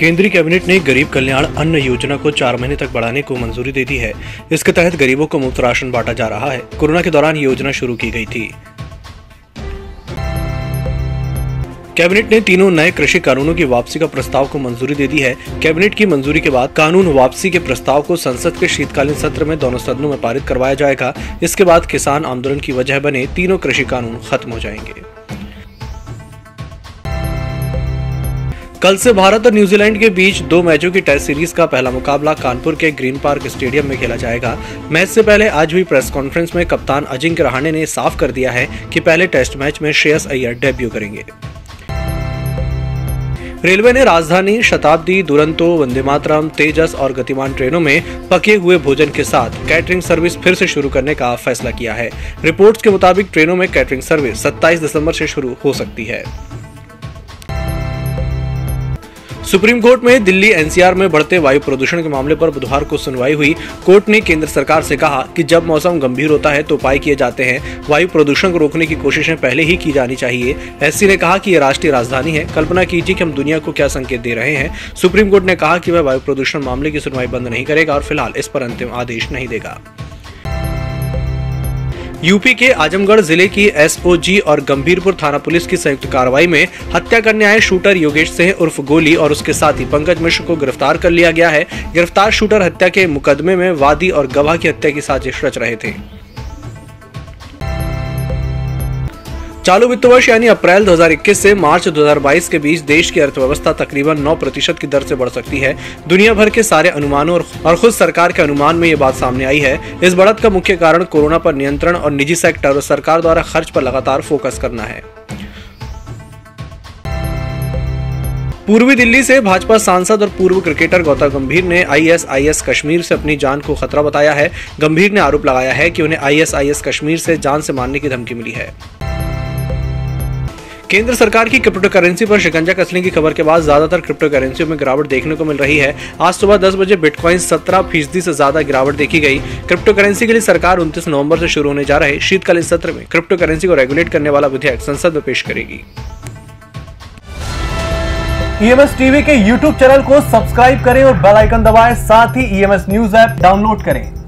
केंद्रीय कैबिनेट ने गरीब कल्याण अन्न योजना को चार महीने तक बढ़ाने को मंजूरी दे दी है। इसके तहत गरीबों को मुफ़्त राशन बांटा जा रहा है। कोरोना के दौरान योजना शुरू की गई थी। कैबिनेट ने तीनों नए कृषि कानूनों की वापसी का प्रस्ताव को मंजूरी दे दी है। कैबिनेट की मंजूरी के बाद कानून वापसी के प्रस्ताव को संसद के शीतकालीन सत्र में दोनों सदनों में पारित करवाया जाएगा। इसके बाद किसान आंदोलन की वजह बने तीनों कृषि कानून खत्म हो जाएँगे। कल से भारत और न्यूजीलैंड के बीच दो मैचों की टेस्ट सीरीज़ का पहला मुकाबला कानपुर के ग्रीन पार्क स्टेडियम में खेला जाएगा। मैच से पहले आज हुई प्रेस कॉन्फ्रेंस में कप्तान अजिंक्य रहाणे ने साफ़ कर दिया है कि पहले टेस्ट मैच में श्रेयस अय्यर डेब्यू करेंगे। रेलवे ने राजधानी शताब्दी, दुरंतो वंदे मातरम तेजस और गतिमान ट्रेनों में पके हुए भोजन के साथ कैटरिंग सर्विस फिर से शुरू करने का फैसला किया है। रिपोर्ट्स के मुताबिक ट्रेनों में कैटरिंग सर्विस 27 दिसंबर से शुरू हो सकती है। सुप्रीम कोर्ट में दिल्ली एनसीआर में बढ़ते वायु प्रदूषण के मामले पर बुधवार को सुनवाई हुई। कोर्ट ने केंद्र सरकार से कहा कि जब मौसम गंभीर होता है तो उपाय किए जाते हैं। वायु प्रदूषण को रोकने की कोशिशें पहले ही की जानी चाहिए। एससी ने कहा कि यह राष्ट्रीय राजधानी है। कल्पना कीजिए कि हम दुनिया को क्या संकेत दे रहे हैं। सुप्रीम कोर्ट ने कहा कि वह वायु प्रदूषण मामले की सुनवाई बंद नहीं करेगा और फ़िलहाल इस पर अंतिम आदेश नहीं देगा। यूपी के आजमगढ़ ज़िले की एसओजी और गंभीरपुर थाना पुलिस की संयुक्त कार्रवाई में हत्या करने आए शूटर योगेश सिंह उर्फ़ गोली और उसके साथी पंकज मिश्र को गिरफ़्तार कर लिया गया है। गिरफ़्तार शूटर हत्या के मुकदमे में वादी और गवाह की हत्या की साजिश रच रहे थे। चालू वित्त वर्ष यानी अप्रैल 2021 से मार्च 2022 के बीच देश की अर्थव्यवस्था तकरीबन 9 प्रतिशत की दर से बढ़ सकती है। दुनिया भर के सारे अनुमानों और खुद सरकार के अनुमान में ये बात सामने आई है। इस बढ़त का मुख्य कारण कोरोना पर नियंत्रण और निजी सेक्टर और सरकार द्वारा खर्च पर लगातार फोकस करना है। पूर्वी दिल्ली से भाजपा सांसद और पूर्व क्रिकेटर गौतम गंभीर ने आईएसआईएस कश्मीर से अपनी जान को खतरा बताया है। गंभीर ने आरोप लगाया है कि उन्हें आईएसआईएस कश्मीर से जान से मारने की धमकी मिली है। केंद्र सरकार की क्रिप्टो करेंसी पर शिकंजा कसने की खबर के बाद ज़्यादातर क्रिप्टो करेंसियों में गिरावट देखने को मिल रही है। आज सुबह 10 बजे बिटकॉइन 17 फ़ीसदी से ज़्यादा गिरावट देखी गई। क्रिप्टो करेंसी के लिए सरकार 29 नवंबर से शुरू होने जा रहे शीतकालीन सत्र में क्रिप्टो करेंसी को रेगुलेट करने वाला विधेयक संसद में पेश करेगी। ईएमएस टीवी के यूट्यूब चैनल को सब्सक्राइब करें और बेल आइकन दबाएँ। साथ ही ईएमएस न्यूज़ ऐप डाउनलोड करें।